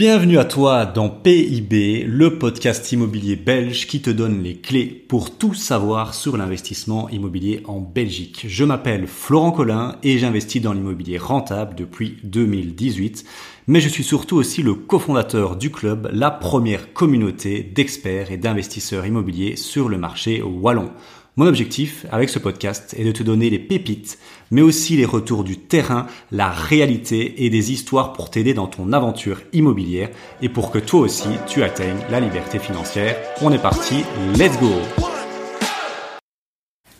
Bienvenue à toi dans PIB, le podcast immobilier belge qui te donne les clés pour tout savoir sur l'investissement immobilier en Belgique. Je m'appelle Florent Collin et j'investis dans l'immobilier rentable depuis 2018, mais je suis surtout aussi le cofondateur du club, la première communauté d'experts et d'investisseurs immobiliers sur le marché wallon. Mon objectif avec ce podcast est de te donner les pépites, mais aussi les retours du terrain, la réalité et des histoires pour t'aider dans ton aventure immobilière et pour que toi aussi tu atteignes la liberté financière. On est parti, let's go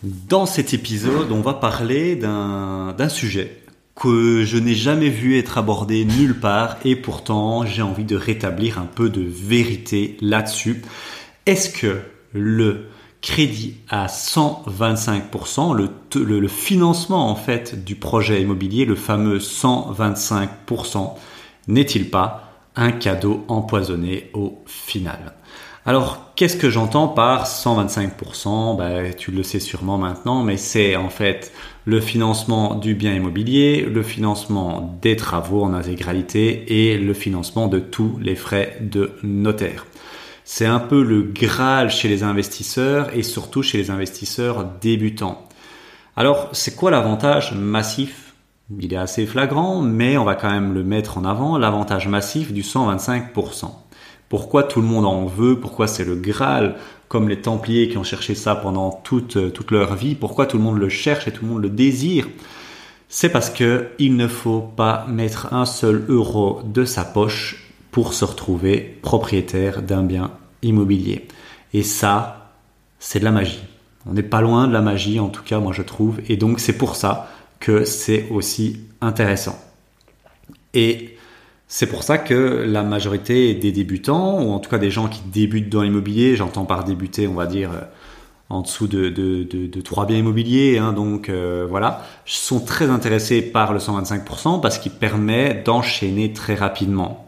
Dans cet épisode, on va parler d'un sujet que je n'ai jamais vu être abordé nulle part et pourtant j'ai envie de rétablir un peu de vérité là-dessus. Est-ce que le crédit à 125%, le, financement en fait du projet immobilier, le fameux 125%, n'est-il pas un cadeau empoisonné au final? Alors, qu'est-ce que j'entends par 125% ben, Tu le sais sûrement maintenant, mais c'est en fait le financement du bien immobilier, le financement des travaux en intégralité et le financement de tous les frais de notaire. C'est un peu le Graal chez les investisseurs et surtout chez les investisseurs débutants. Alors, c'est quoi l'avantage massif? Il est assez flagrant, mais on va quand même le mettre en avant, l'avantage massif du 125%. Pourquoi tout le monde en veut? Pourquoi c'est le Graal? Comme les Templiers qui ont cherché ça pendant toute, toute leur vie Pourquoi tout le monde le cherche et tout le monde le désire? C'est parce que il ne faut pas mettre un seul euro de sa poche pour se retrouver propriétaire d'un bien immobilier. Et ça, c'est de la magie. On n'est pas loin de la magie, en tout cas, moi je trouve. Et donc c'est pour ça que c'est aussi intéressant. Et c'est pour ça que la majorité des débutants, ou en tout cas des gens qui débutent dans l'immobilier, j'entends par débuter, on va dire, euh, en dessous de, de, trois biens immobiliers, hein, donc euh, voilà, sont très intéressés par le 125% parce qu'il permet d'enchaîner très rapidement.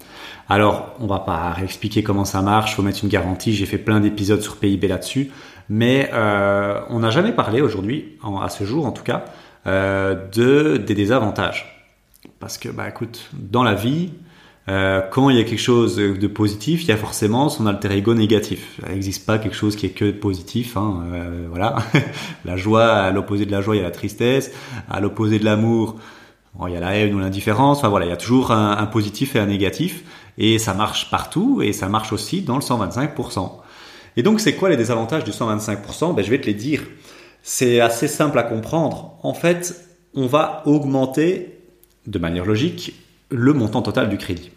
Alors, on va pas expliquer comment ça marche, faut mettre une garantie. J'ai fait plein d'épisodes sur PIB là-dessus, mais euh, on n'a jamais parlé aujourd'hui, à ce jour en tout cas, euh, de des désavantages. Parce que, bah, écoute, dans la vie, euh, quand il y a quelque chose de positif, il y a forcément son alter ego négatif. Il n'existe pas quelque chose qui est que positif. Hein, voilà, la joie, à l'opposé de la joie, il y a la tristesse. À l'opposé de l'amour, il y a la haine ou l'indifférence. Enfin voilà, il y a toujours un positif et un négatif. Et ça marche partout et ça marche aussi dans le 125%. Et donc, c'est quoi les désavantages du 125% ben, Je vais te les dire. C'est assez simple à comprendre. En fait, on va augmenter de manière logique le montant total du crédit.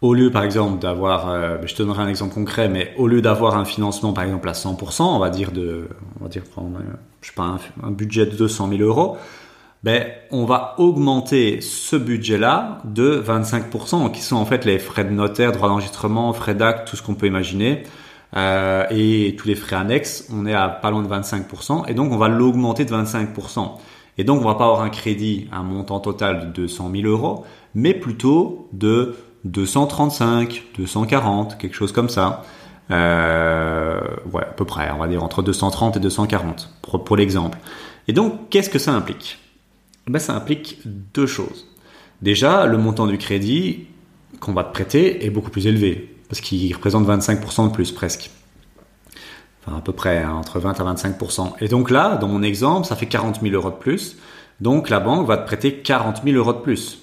Au lieu, par exemple, d'avoir, euh, ben, je te donnerai un exemple concret, mais au lieu d'avoir un financement, par exemple, à 100%, on va dire de, on va dire prendre, je sais pas, un budget de 200 000 euros, ben, on va augmenter ce budget-là de 25%, qui sont en fait les frais de notaire, droits d'enregistrement, frais d'acte, tout ce qu'on peut imaginer, euh, et tous les frais annexes. On est à pas loin de 25%, et donc on va l'augmenter de 25%. Et donc on va pas avoir un crédit, un montant total de 200 000 euros, mais plutôt de 235, 240, quelque chose comme ça. Euh, ouais, à peu près, on va dire entre 230 et 240 pour, pour l'exemple. Et donc, qu'est-ce que ça implique? Ben, ça implique deux choses. Déjà, le montant du crédit qu'on va te prêter est beaucoup plus élevé, parce qu'il représente 25% de plus presque. Enfin, à peu près, hein, entre 20 à 25%. Et donc là, dans mon exemple, ça fait 40 000 euros de plus. Donc la banque va te prêter 40 000 euros de plus.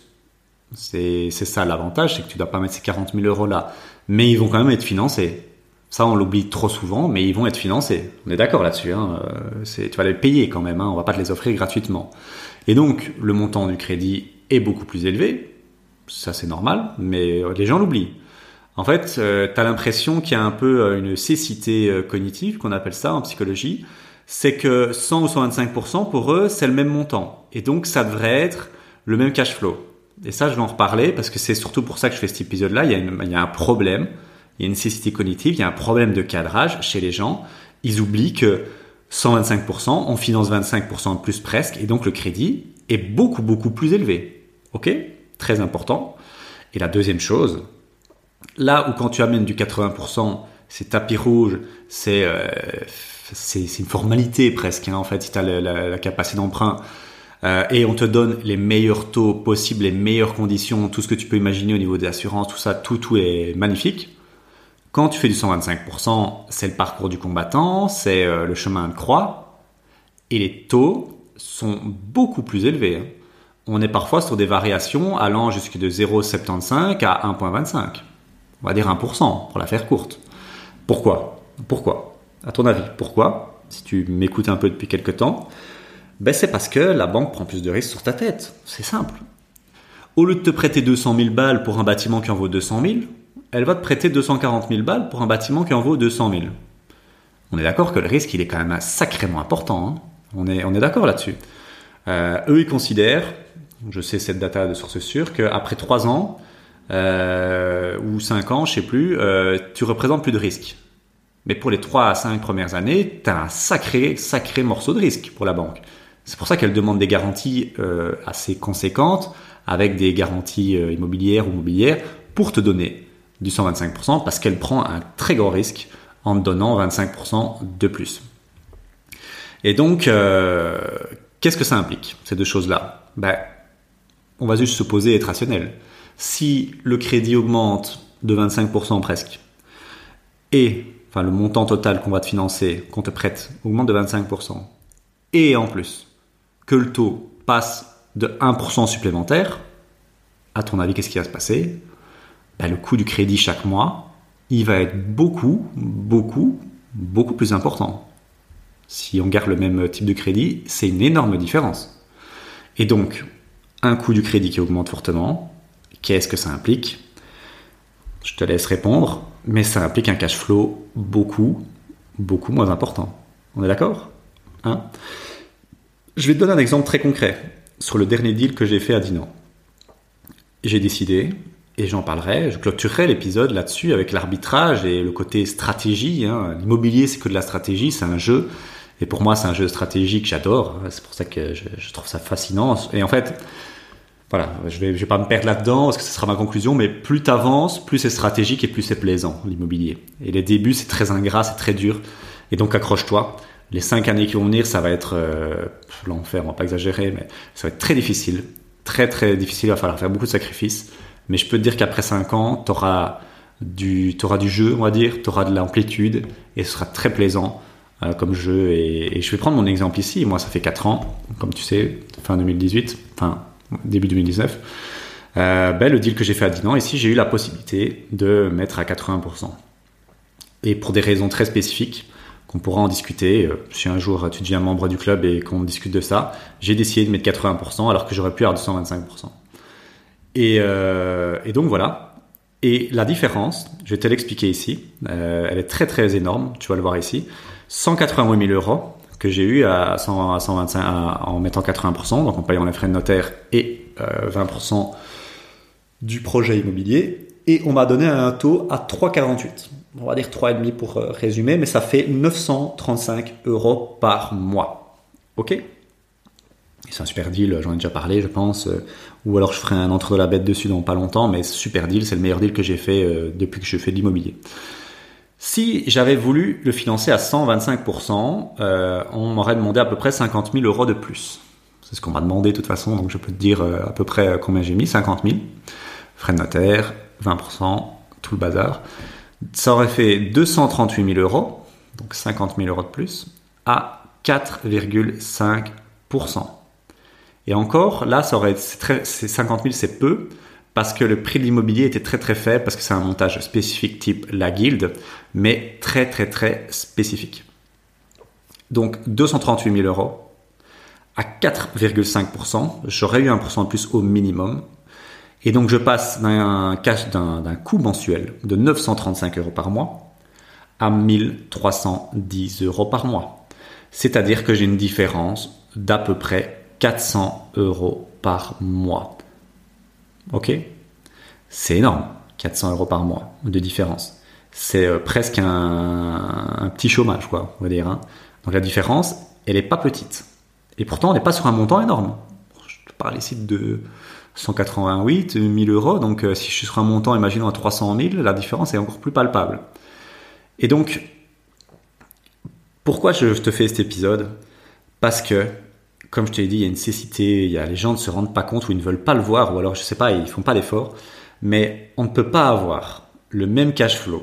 C'est ça l'avantage, c'est que tu ne dois pas mettre ces 40 000 euros là. Mais ils vont quand même être financés. Ça, on l'oublie trop souvent, mais ils vont être financés. On est d'accord là-dessus. Hein. Euh, tu vas les payer quand même. Hein. On va pas te les offrir gratuitement. Et donc, le montant du crédit est beaucoup plus élevé. Ça, c'est normal, mais les gens l'oublient. En fait, euh, tu as l'impression qu'il y a un peu euh, une cécité euh, cognitive, qu'on appelle ça en psychologie. C'est que 100 ou 125%, pour eux, c'est le même montant. Et donc, ça devrait être le même cash flow. Et ça, je vais en reparler parce que c'est surtout pour ça que je fais cet épisode-là. Il, y a un problème, il y a une cécité cognitive, il y a un problème de cadrage chez les gens. Ils oublient que 125%, on finance 25% de plus presque, et donc le crédit est beaucoup, beaucoup plus élevé. Ok? Très important. Et la deuxième chose, là où quand tu amènes du 80%, c'est tapis rouge, euh, c'est c'est une formalité presque, hein, en fait, si tu as la, capacité d'emprunt. euh, et on te donne les meilleurs taux possibles, les meilleures conditions, tout ce que tu peux imaginer au niveau des assurances, tout ça, tout, tout est magnifique. Quand tu fais du 125%, c'est le parcours du combattant, c'est euh, le chemin de croix, et les taux sont beaucoup plus élevés. Hein. On est parfois sur des variations allant jusqu'à de 0,75 à 1,25. On va dire 1% pour la faire courte. Pourquoi? Pourquoi? À ton avis, pourquoi? Si tu m'écoutes un peu depuis quelques temps, ben c'est parce que la banque prend plus de risques sur ta tête. C'est simple. Au lieu de te prêter 200 000 balles pour un bâtiment qui en vaut 200 000, elle va te prêter 240 000 balles pour un bâtiment qui en vaut 200 000. On est d'accord que le risque, il est quand même sacrément important. Hein. on est, on est d'accord là-dessus. Euh, eux, ils considèrent, je sais cette data de source sûre, qu'après 3 ans euh, ou 5 ans, je sais plus, euh, tu représentes plus de risque. Mais pour les 3 à 5 premières années, tu as un sacré, sacré morceau de risque pour la banque. C'est pour ça qu'elle demande des garanties euh, assez conséquentes, avec des garanties immobilières ou mobilières, pour te donner du 125%, parce qu'elle prend un très gros risque en donnant 25% de plus. Et donc, euh, qu'est-ce que ça implique, ces deux choses-là? Ben, On va juste se poser et être rationnel. Si le crédit augmente de 25% presque, et enfin le montant total qu'on va te financer, qu'on te prête, augmente de 25%, et en plus, que le taux passe de 1% supplémentaire, à ton avis, qu'est-ce qui va se passer? Ben, Le coût du crédit chaque mois, il va être beaucoup, beaucoup, beaucoup plus important. Si on garde le même type de crédit, c'est une énorme différence. Et donc, un coût du crédit qui augmente fortement, qu'est-ce que ça implique? Je te laisse répondre, mais ça implique un cash flow beaucoup, beaucoup moins important. On est d'accord? Hein? Je vais te donner un exemple très concret sur le dernier deal que j'ai fait à Dinan. J'ai décidé, et j'en parlerai, je clôturerai l'épisode là-dessus avec l'arbitrage et le côté stratégie. Hein. L'immobilier, c'est que de la stratégie, c'est un jeu. Et pour moi, c'est un jeu stratégique que j'adore. C'est pour ça que je, trouve ça fascinant. Et en fait, voilà, je vais, vais pas me perdre là-dedans parce que ce sera ma conclusion, mais plus tu avances, plus c'est stratégique et plus c'est plaisant, l'immobilier. Et les débuts, c'est très ingrat, c'est très dur. Et donc accroche-toi les cinq années qui vont venir, ça va être euh, l'enfer, on va pas exagérer, mais ça va être très difficile, très très difficile, il va falloir faire beaucoup de sacrifices. Mais je peux te dire qu'après cinq ans, tu auras du, auras du jeu, on va dire, tu auras de l'amplitude, et ce sera très plaisant euh, comme jeu. Et, je vais prendre mon exemple ici, moi ça fait quatre ans, comme tu sais, fin 2018, enfin début 2019. Euh, ben, le deal que j'ai fait à Dinan, ici j'ai eu la possibilité de mettre à 80%. Et pour des raisons très spécifiques, qu'on pourra en discuter. Euh, si un jour tu deviens membre du club et qu'on discute de ça, j'ai décidé de mettre 80% alors que j'aurais pu avoir 225%. Et, euh, et donc voilà. Et la différence, je vais te l'expliquer ici, euh, elle est très très énorme, tu vas le voir ici. 188 000 euros que j'ai eu à, 100, à 125 en mettant 80%, donc en payant les frais de notaire et 20% du projet immobilier. Et on m'a donné un taux à 3,48 on va dire 3,5 pour euh, résumer, mais ça fait 935 euros par mois. Ok? C'est un super deal, j'en ai déjà parlé, je pense. Euh, ou alors je ferai un entre de la bête dessus dans pas longtemps, mais super deal, c'est le meilleur deal que j'ai fait euh, depuis que je fais de l'immobilier. Si j'avais voulu le financer à 125%, on m'aurait demandé à peu près 50 000 euros de plus. C'est ce qu'on m'a demandé de toute façon, donc je peux te dire à peu près combien j'ai mis, 50 000. Frais de notaire, 20%, tout le bazar ça aurait fait 238 000 euros, donc 50 000 euros de plus, à 4,5%. Et encore, là, ça aurait, c'est 50 000, c'est peu, parce que le prix de l'immobilier était très très faible, parce que c'est un montage spécifique type la guilde, mais très très très spécifique. Donc 238 000 euros à 4,5%, j'aurais eu 1% de plus au minimum, et donc je passe d'un cash d'un coût mensuel de 935 euros par mois à 1310 euros par mois. C'est-à-dire que j'ai une différence d'à peu près 400 euros par mois. Ok? C'est énorme, 400 euros par mois de différence. C'est euh, presque un, petit chômage, quoi, on va dire. Hein. Donc la différence, elle n'est pas petite. Et pourtant, on n'est pas sur un montant énorme. Je te parle ici de 188 000 euros. Donc, euh, si je suis sur un montant, imaginons à 300 000, la différence est encore plus palpable. Et donc, pourquoi je te fais cet épisode? Parce que comme je te l'ai dit, il y a une cécité, il y a les gens ne se rendent pas compte ou ils ne veulent pas le voir ou alors je sais pas, ils font pas d'efforts. Mais on ne peut pas avoir le même cash flow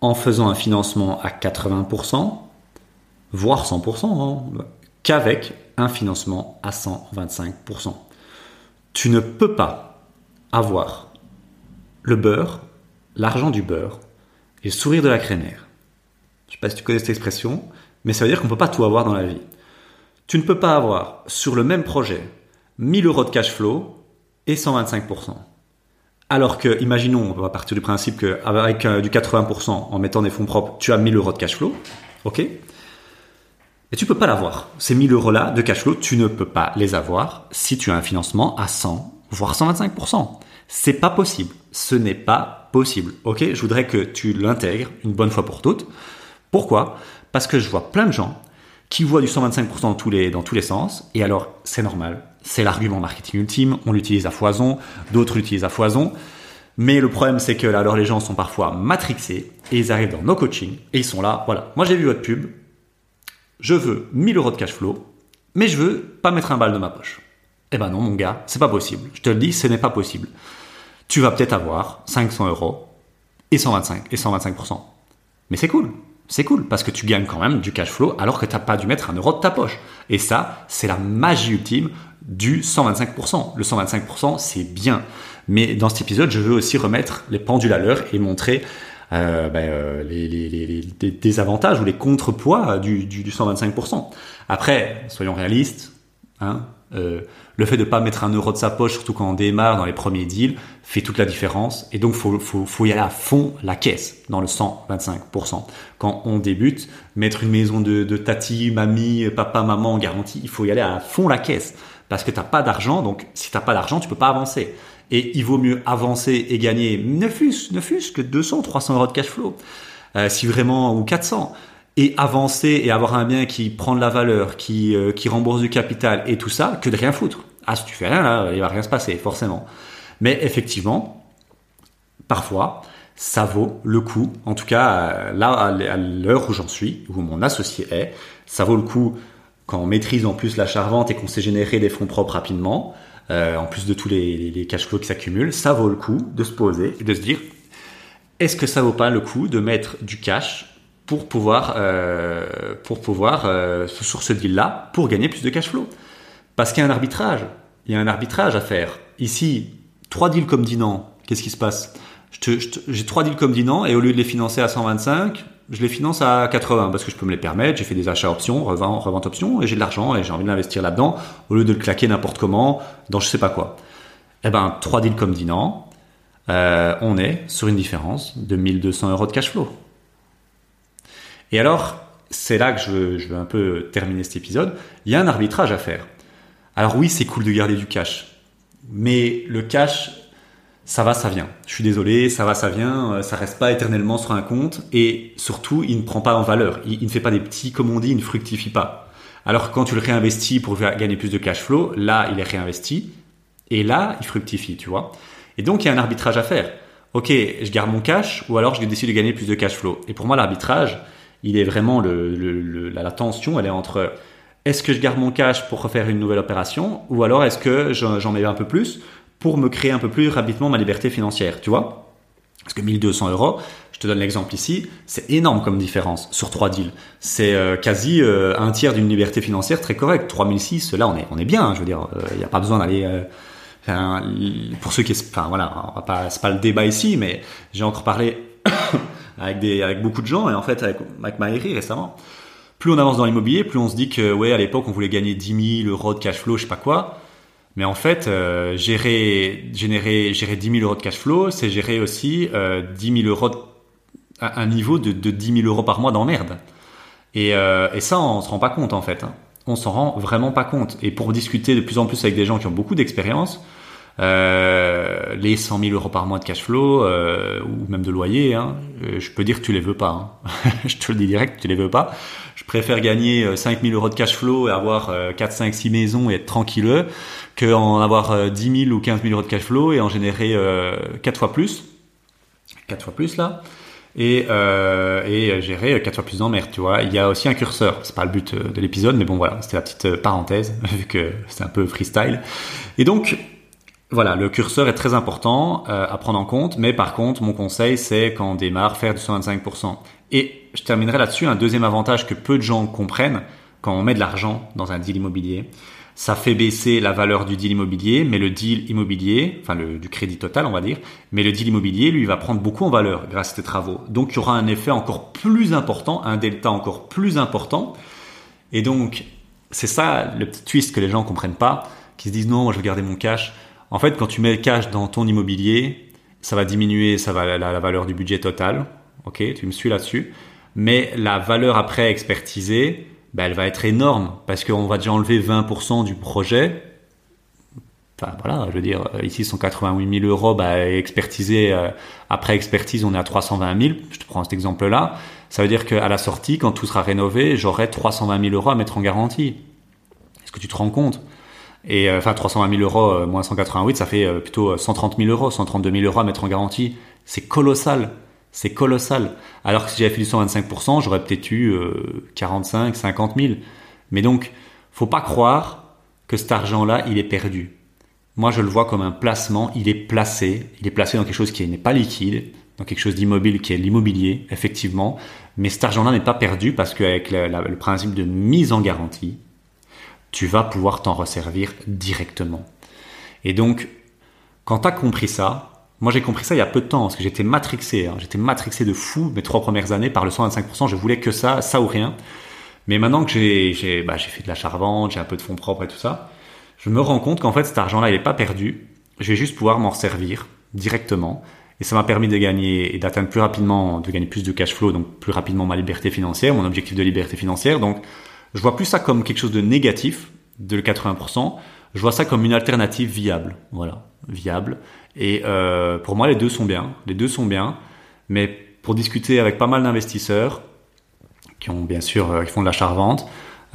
en faisant un financement à 80%, voire 100%, hein, qu'avec un financement à 125%. Tu ne peux pas avoir le beurre, l'argent du beurre et le sourire de la crémière. Je ne sais pas si tu connais cette expression, mais ça veut dire qu'on ne peut pas tout avoir dans la vie. Tu ne peux pas avoir sur le même projet 1000 euros de cash flow et 125%. Alors que, imaginons, on va partir du principe qu'avec euh, du 80% en mettant des fonds propres, tu as 1000 euros de cash flow, ok? Et tu peux pas l'avoir. Ces 1000 euros-là de cash flow, tu ne peux pas les avoir si tu as un financement à 100, voire 125%. C'est pas possible. Ce n'est pas possible, ok? Je voudrais que tu l'intègres une bonne fois pour toutes. Pourquoi? Parce que je vois plein de gens qui voient du 125% dans tous les, dans tous les sens, et alors c'est normal, c'est l'argument marketing ultime, on l'utilise à foison, d'autres l'utilisent à foison. Mais le problème, c'est que là, alors les gens sont parfois matrixés et ils arrivent dans nos coachings et ils sont là, voilà, moi j'ai vu votre pub, je veux 1000 euros de cash flow, mais je veux pas mettre un bal de ma poche. Eh ben non, mon gars, c'est pas possible. Je te le dis, ce n'est pas possible. Tu vas peut-être avoir 500 euros et 125 et 125%. Mais c'est cool. C'est cool parce que tu gagnes quand même du cash flow alors que tu n'as pas dû mettre un euro de ta poche. Et ça, c'est la magie ultime du 125%. Le 125%, c'est bien. Mais dans cet épisode, je veux aussi remettre les pendules à l'heure et montrer euh, ben, euh, les, désavantages ou les contrepoids du, du, du 125%. Après, soyons réalistes, hein, euh, le fait de pas mettre un euro de sa poche, surtout quand on démarre dans les premiers deals, fait toute la différence. Et donc, faut, faut, faut y aller à fond la caisse dans le 125%. Quand on débute, mettre une maison de, tati, mamie, papa, maman en garantie, il faut y aller à fond la caisse parce que t'as pas d'argent. Donc, si t'as pas d'argent, tu peux pas avancer. Et il vaut mieux avancer et gagner ne fût-ce, ne fût que 200, 300 euros de cash flow. Euh, si vraiment, ou 400 et avancer et avoir un bien qui prend de la valeur, qui, euh, qui rembourse du capital et tout ça, que de rien foutre. Ah, si tu fais rien là, il va rien se passer, forcément. Mais effectivement, parfois, ça vaut le coup. En tout cas, là, à l'heure où j'en suis, où mon associé est, ça vaut le coup quand on maîtrise en plus la charvente et qu'on sait générer des fonds propres rapidement, euh, en plus de tous les, les cash flows qui s'accumulent, ça vaut le coup de se poser et de se dire est-ce que ça vaut pas le coup de mettre du cash pour pouvoir euh, pour pouvoir euh, sur ce deal là pour gagner plus de cash flow parce qu'il y a un arbitrage il y a un arbitrage à faire ici trois deals comme Dinan qu'est-ce qui se passe? J'ai trois deals comme Dinan et au lieu de les financer à 125 je les finance à 80 parce que je peux me les permettre. J'ai fait des achats options, revente, revente options et j'ai de l'argent et j'ai envie de l'investir là-dedans au lieu de le claquer n'importe comment dans je sais pas quoi. Eh ben, trois deals comme Dinan, euh, on est sur une différence de 1200 euros de cash flow. Et alors, c'est là que je veux, un peu terminer cet épisode. Il y a un arbitrage à faire. Alors oui, c'est cool de garder du cash, mais le cash, ça va, ça vient. Je suis désolé, ça va, ça vient, euh, ça reste pas éternellement sur un compte et surtout, il ne prend pas en valeur. Il, ne fait pas des petits, comme on dit, il ne fructifie pas. Alors quand tu le réinvestis pour gagner plus de cash flow, là, il est réinvesti et là, il fructifie, tu vois. Et donc, il y a un arbitrage à faire. Ok, je garde mon cash ou alors je décide de gagner plus de cash flow. Et pour moi, l'arbitrage, il est vraiment la, tension, elle est entre est-ce que je garde mon cash pour refaire une nouvelle opération ou alors est-ce que j'en mets un peu plus pour me créer un peu plus rapidement ma liberté financière, tu vois? Parce que 1200 euros, je te donne l'exemple ici, c'est énorme comme différence sur trois deals. C'est euh, quasi euh, un tiers d'une liberté financière très correcte. 3006, là on est, on est bien, je veux dire, il euh, n'y a pas besoin d'aller... Pour ceux qui... Enfin voilà, c'est pas le débat ici, mais j'ai encore parlé avec, des, avec beaucoup de gens, et en fait avec, avec Maïri récemment. Plus on avance dans l'immobilier, plus on se dit que ouais à l'époque on voulait gagner 10 000 euros de cash flow, je sais pas quoi. Mais en fait, euh, gérer, générer, gérer 10 000 euros de cash flow, c'est gérer aussi euh, 10 000 euros, à un niveau de, de 10 000 euros par mois d'emmerde. Et, euh, ça, on se rend pas compte en fait. Hein. On s'en rend vraiment pas compte. Et pour discuter de plus en plus avec des gens qui ont beaucoup d'expérience, euh, les 100 000 euros par mois de cash flow euh, ou même de loyer, hein, euh, je peux dire que tu les veux pas. Hein. je te le dis direct, tu les veux pas. Je préfère gagner 5 000 euros de cash flow et avoir 4, 5, 6 maisons et être tranquilleux qu'en avoir 10 000 ou 15 000 euros de cash flow et en générer 4 fois plus. 4 fois plus là. et, euh, et gérer quatre fois plus d'emmerdes, tu vois. Il y a aussi un curseur. C'est pas le but de l'épisode, mais bon voilà, c'était la petite parenthèse vu que c'est un peu freestyle. Et donc voilà, le curseur est très important euh, à prendre en compte, mais par contre, mon conseil, c'est quand on démarre, faire du 125%. Et je terminerai là-dessus, un deuxième avantage que peu de gens comprennent, quand on met de l'argent dans un deal immobilier, ça fait baisser la valeur du deal immobilier, mais le deal immobilier, enfin le, du crédit total, on va dire, mais le deal immobilier, lui, va prendre beaucoup en valeur grâce à ces travaux. Donc, il y aura un effet encore plus important, un delta encore plus important. Et donc, c'est ça le petit twist que les gens comprennent pas, qui se disent non, moi je vais garder mon cash. En fait, quand tu mets le cash dans ton immobilier, ça va diminuer ça va, la, valeur du budget total. Ok, tu me suis là-dessus. Mais la valeur après expertisée, ben, elle va être énorme parce qu'on va déjà enlever 20% du projet. Enfin voilà, je veux dire, ici 188 000 euros, bah, expertisé, euh, après expertise, on est à 320 000. Je te prends cet exemple-là. Ça veut dire qu'à la sortie, quand tout sera rénové, j'aurai 320 000 euros à mettre en garantie. Est-ce que tu te rends compte? Et euh, enfin, 320 000 euros euh, moins 188, ça fait euh, plutôt 130 000 euros, 132 000 euros à mettre en garantie. C'est colossal. C'est colossal. Alors que si j'avais fait du 125%, j'aurais peut-être eu 45, 50 000. Mais donc, faut pas croire que cet argent-là, il est perdu. Moi, je le vois comme un placement. Il est placé. Il est placé dans quelque chose qui n'est pas liquide, dans quelque chose d'immobile qui est l'immobilier, effectivement. Mais cet argent-là n'est pas perdu parce qu'avec le principe de mise en garantie, tu vas pouvoir t'en resservir directement. Et donc, quand tu as compris ça, moi j'ai compris ça il y a peu de temps, parce que j'étais matrixé, hein. j'étais matrixé de fou mes trois premières années par le 125%, je voulais que ça, ça ou rien. Mais maintenant que j'ai bah, fait de la charvente, j'ai un peu de fonds propres et tout ça, je me rends compte qu'en fait cet argent-là il n'est pas perdu, je vais juste pouvoir m'en servir directement. Et ça m'a permis de gagner et d'atteindre plus rapidement, de gagner plus de cash flow, donc plus rapidement ma liberté financière, mon objectif de liberté financière. Donc je vois plus ça comme quelque chose de négatif, de 80%. Je vois ça comme une alternative viable. Voilà, viable. Et euh, pour moi, les deux sont bien. Les deux sont bien. Mais pour discuter avec pas mal d'investisseurs qui ont bien sûr, euh, qui font de l'achat-revente,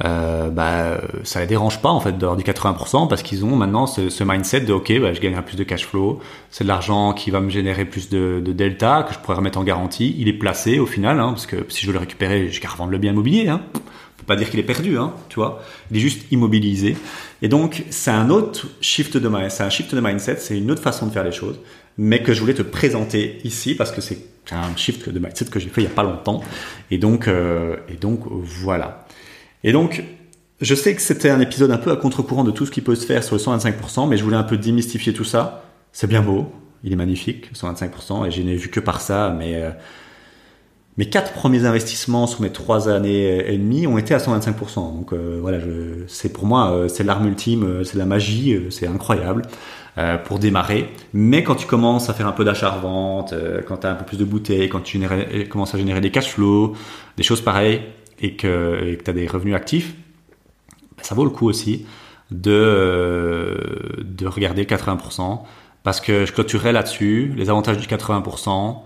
euh, bah, ça les dérange pas en fait d'avoir du 80% parce qu'ils ont maintenant ce, mindset de ok, bah, je gagnerai plus de cash flow, c'est de l'argent qui va me générer plus de, delta que je pourrais remettre en garantie. Il est placé au final, hein, parce que si je veux le récupérer, je vais revendre le bien immobilier. Hein pas dire qu'il est perdu, hein, tu vois. Il est juste immobilisé. Et donc, c'est un autre shift de mindset, c'est un shift de mindset, c'est une autre façon de faire les choses, mais que je voulais te présenter ici parce que c'est un shift de mindset que j'ai fait il y a pas longtemps. Et donc, euh, et donc, voilà. Et donc, je sais que c'était un épisode un peu à contre-courant de tout ce qui peut se faire sur le 125%, mais je voulais un peu démystifier tout ça. C'est bien beau, il est magnifique, 125%, et je n'ai vu que par ça, mais euh, mes quatre premiers investissements sur mes trois années et demie ont été à 125%. Donc euh, voilà, c'est pour moi, euh, c'est l'arme ultime, euh, c'est la magie, c'est incroyable pour démarrer. Mais quand tu commences à faire un peu d'achat-revente, quand tu as un peu plus de bouteilles, quand tu commences à générer des cash flows, des choses pareilles, et que tu as des revenus actifs, bah, ça vaut le coup aussi de, de regarder 80%. Parce que je clôturerai là-dessus, les avantages du 80%,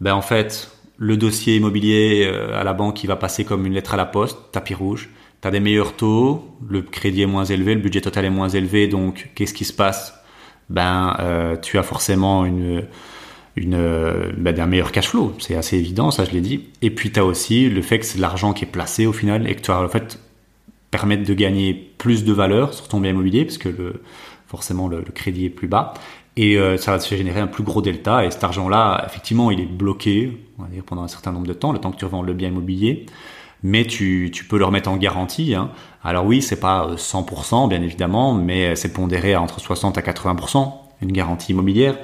ben en fait, le dossier immobilier euh, à la banque qui va passer comme une lettre à la poste, tapis rouge. Tu as des meilleurs taux, le crédit est moins élevé, le budget total est moins élevé, donc qu'est-ce qui se passe? Ben, euh, tu as forcément une, une, ben, un meilleur cash flow, c'est assez évident, ça je l'ai dit. Et puis tu as aussi le fait que c'est l'argent qui est placé au final et que tu vas en fait permettre de gagner plus de valeur sur ton bien immobilier parce que forcément le crédit est plus bas et euh, ça va se générer un plus gros delta. Et cet argent-là, effectivement, il est bloqué, on va dire, pendant un certain nombre de temps, le temps que tu revends le bien immobilier. Mais tu, peux le remettre en garantie. Hein. Alors oui, c'est pas 100% euh, bien évidemment, mais c'est pondéré à entre 60 à 80% une garantie immobilière.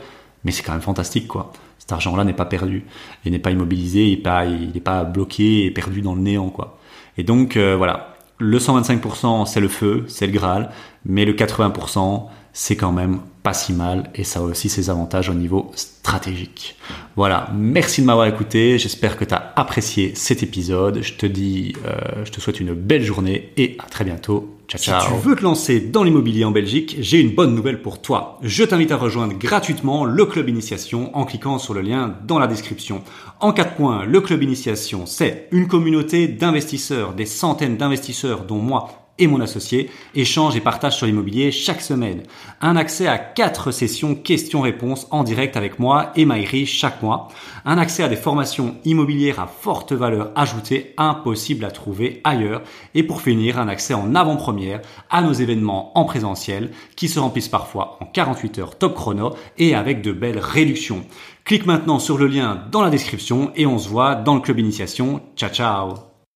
Mais c'est quand même fantastique, quoi. Cet argent-là n'est pas perdu, il n'est pas immobilisé, il n'est pas, il pas bloqué et perdu dans le néant, quoi. Et donc euh, voilà, le 125% c'est le feu, c'est le Graal, mais le 80% c'est quand même pas si mal et ça a aussi ses avantages au niveau stratégique. Voilà, merci de m'avoir écouté, j'espère que tu as apprécié cet épisode. Je te dis, euh, je te souhaite une belle journée et à très bientôt. Ciao, ciao. Si tu veux te lancer dans l'immobilier en Belgique, j'ai une bonne nouvelle pour toi. Je t'invite à rejoindre gratuitement le club initiation en cliquant sur le lien dans la description. En quatre points, le club initiation, c'est une communauté d'investisseurs, des centaines d'investisseurs dont moi et mon associé échangent et partagent sur l'immobilier chaque semaine. Un accès à quatre sessions questions-réponses en direct avec moi et Maïri chaque mois. Un accès à des formations immobilières à forte valeur ajoutée impossible à trouver ailleurs. Et pour finir, un accès en avant-première à nos événements en présentiel qui se remplissent parfois en 48 heures top chrono et avec de belles réductions. Clique maintenant sur le lien dans la description et on se voit dans le club initiation. Ciao ciao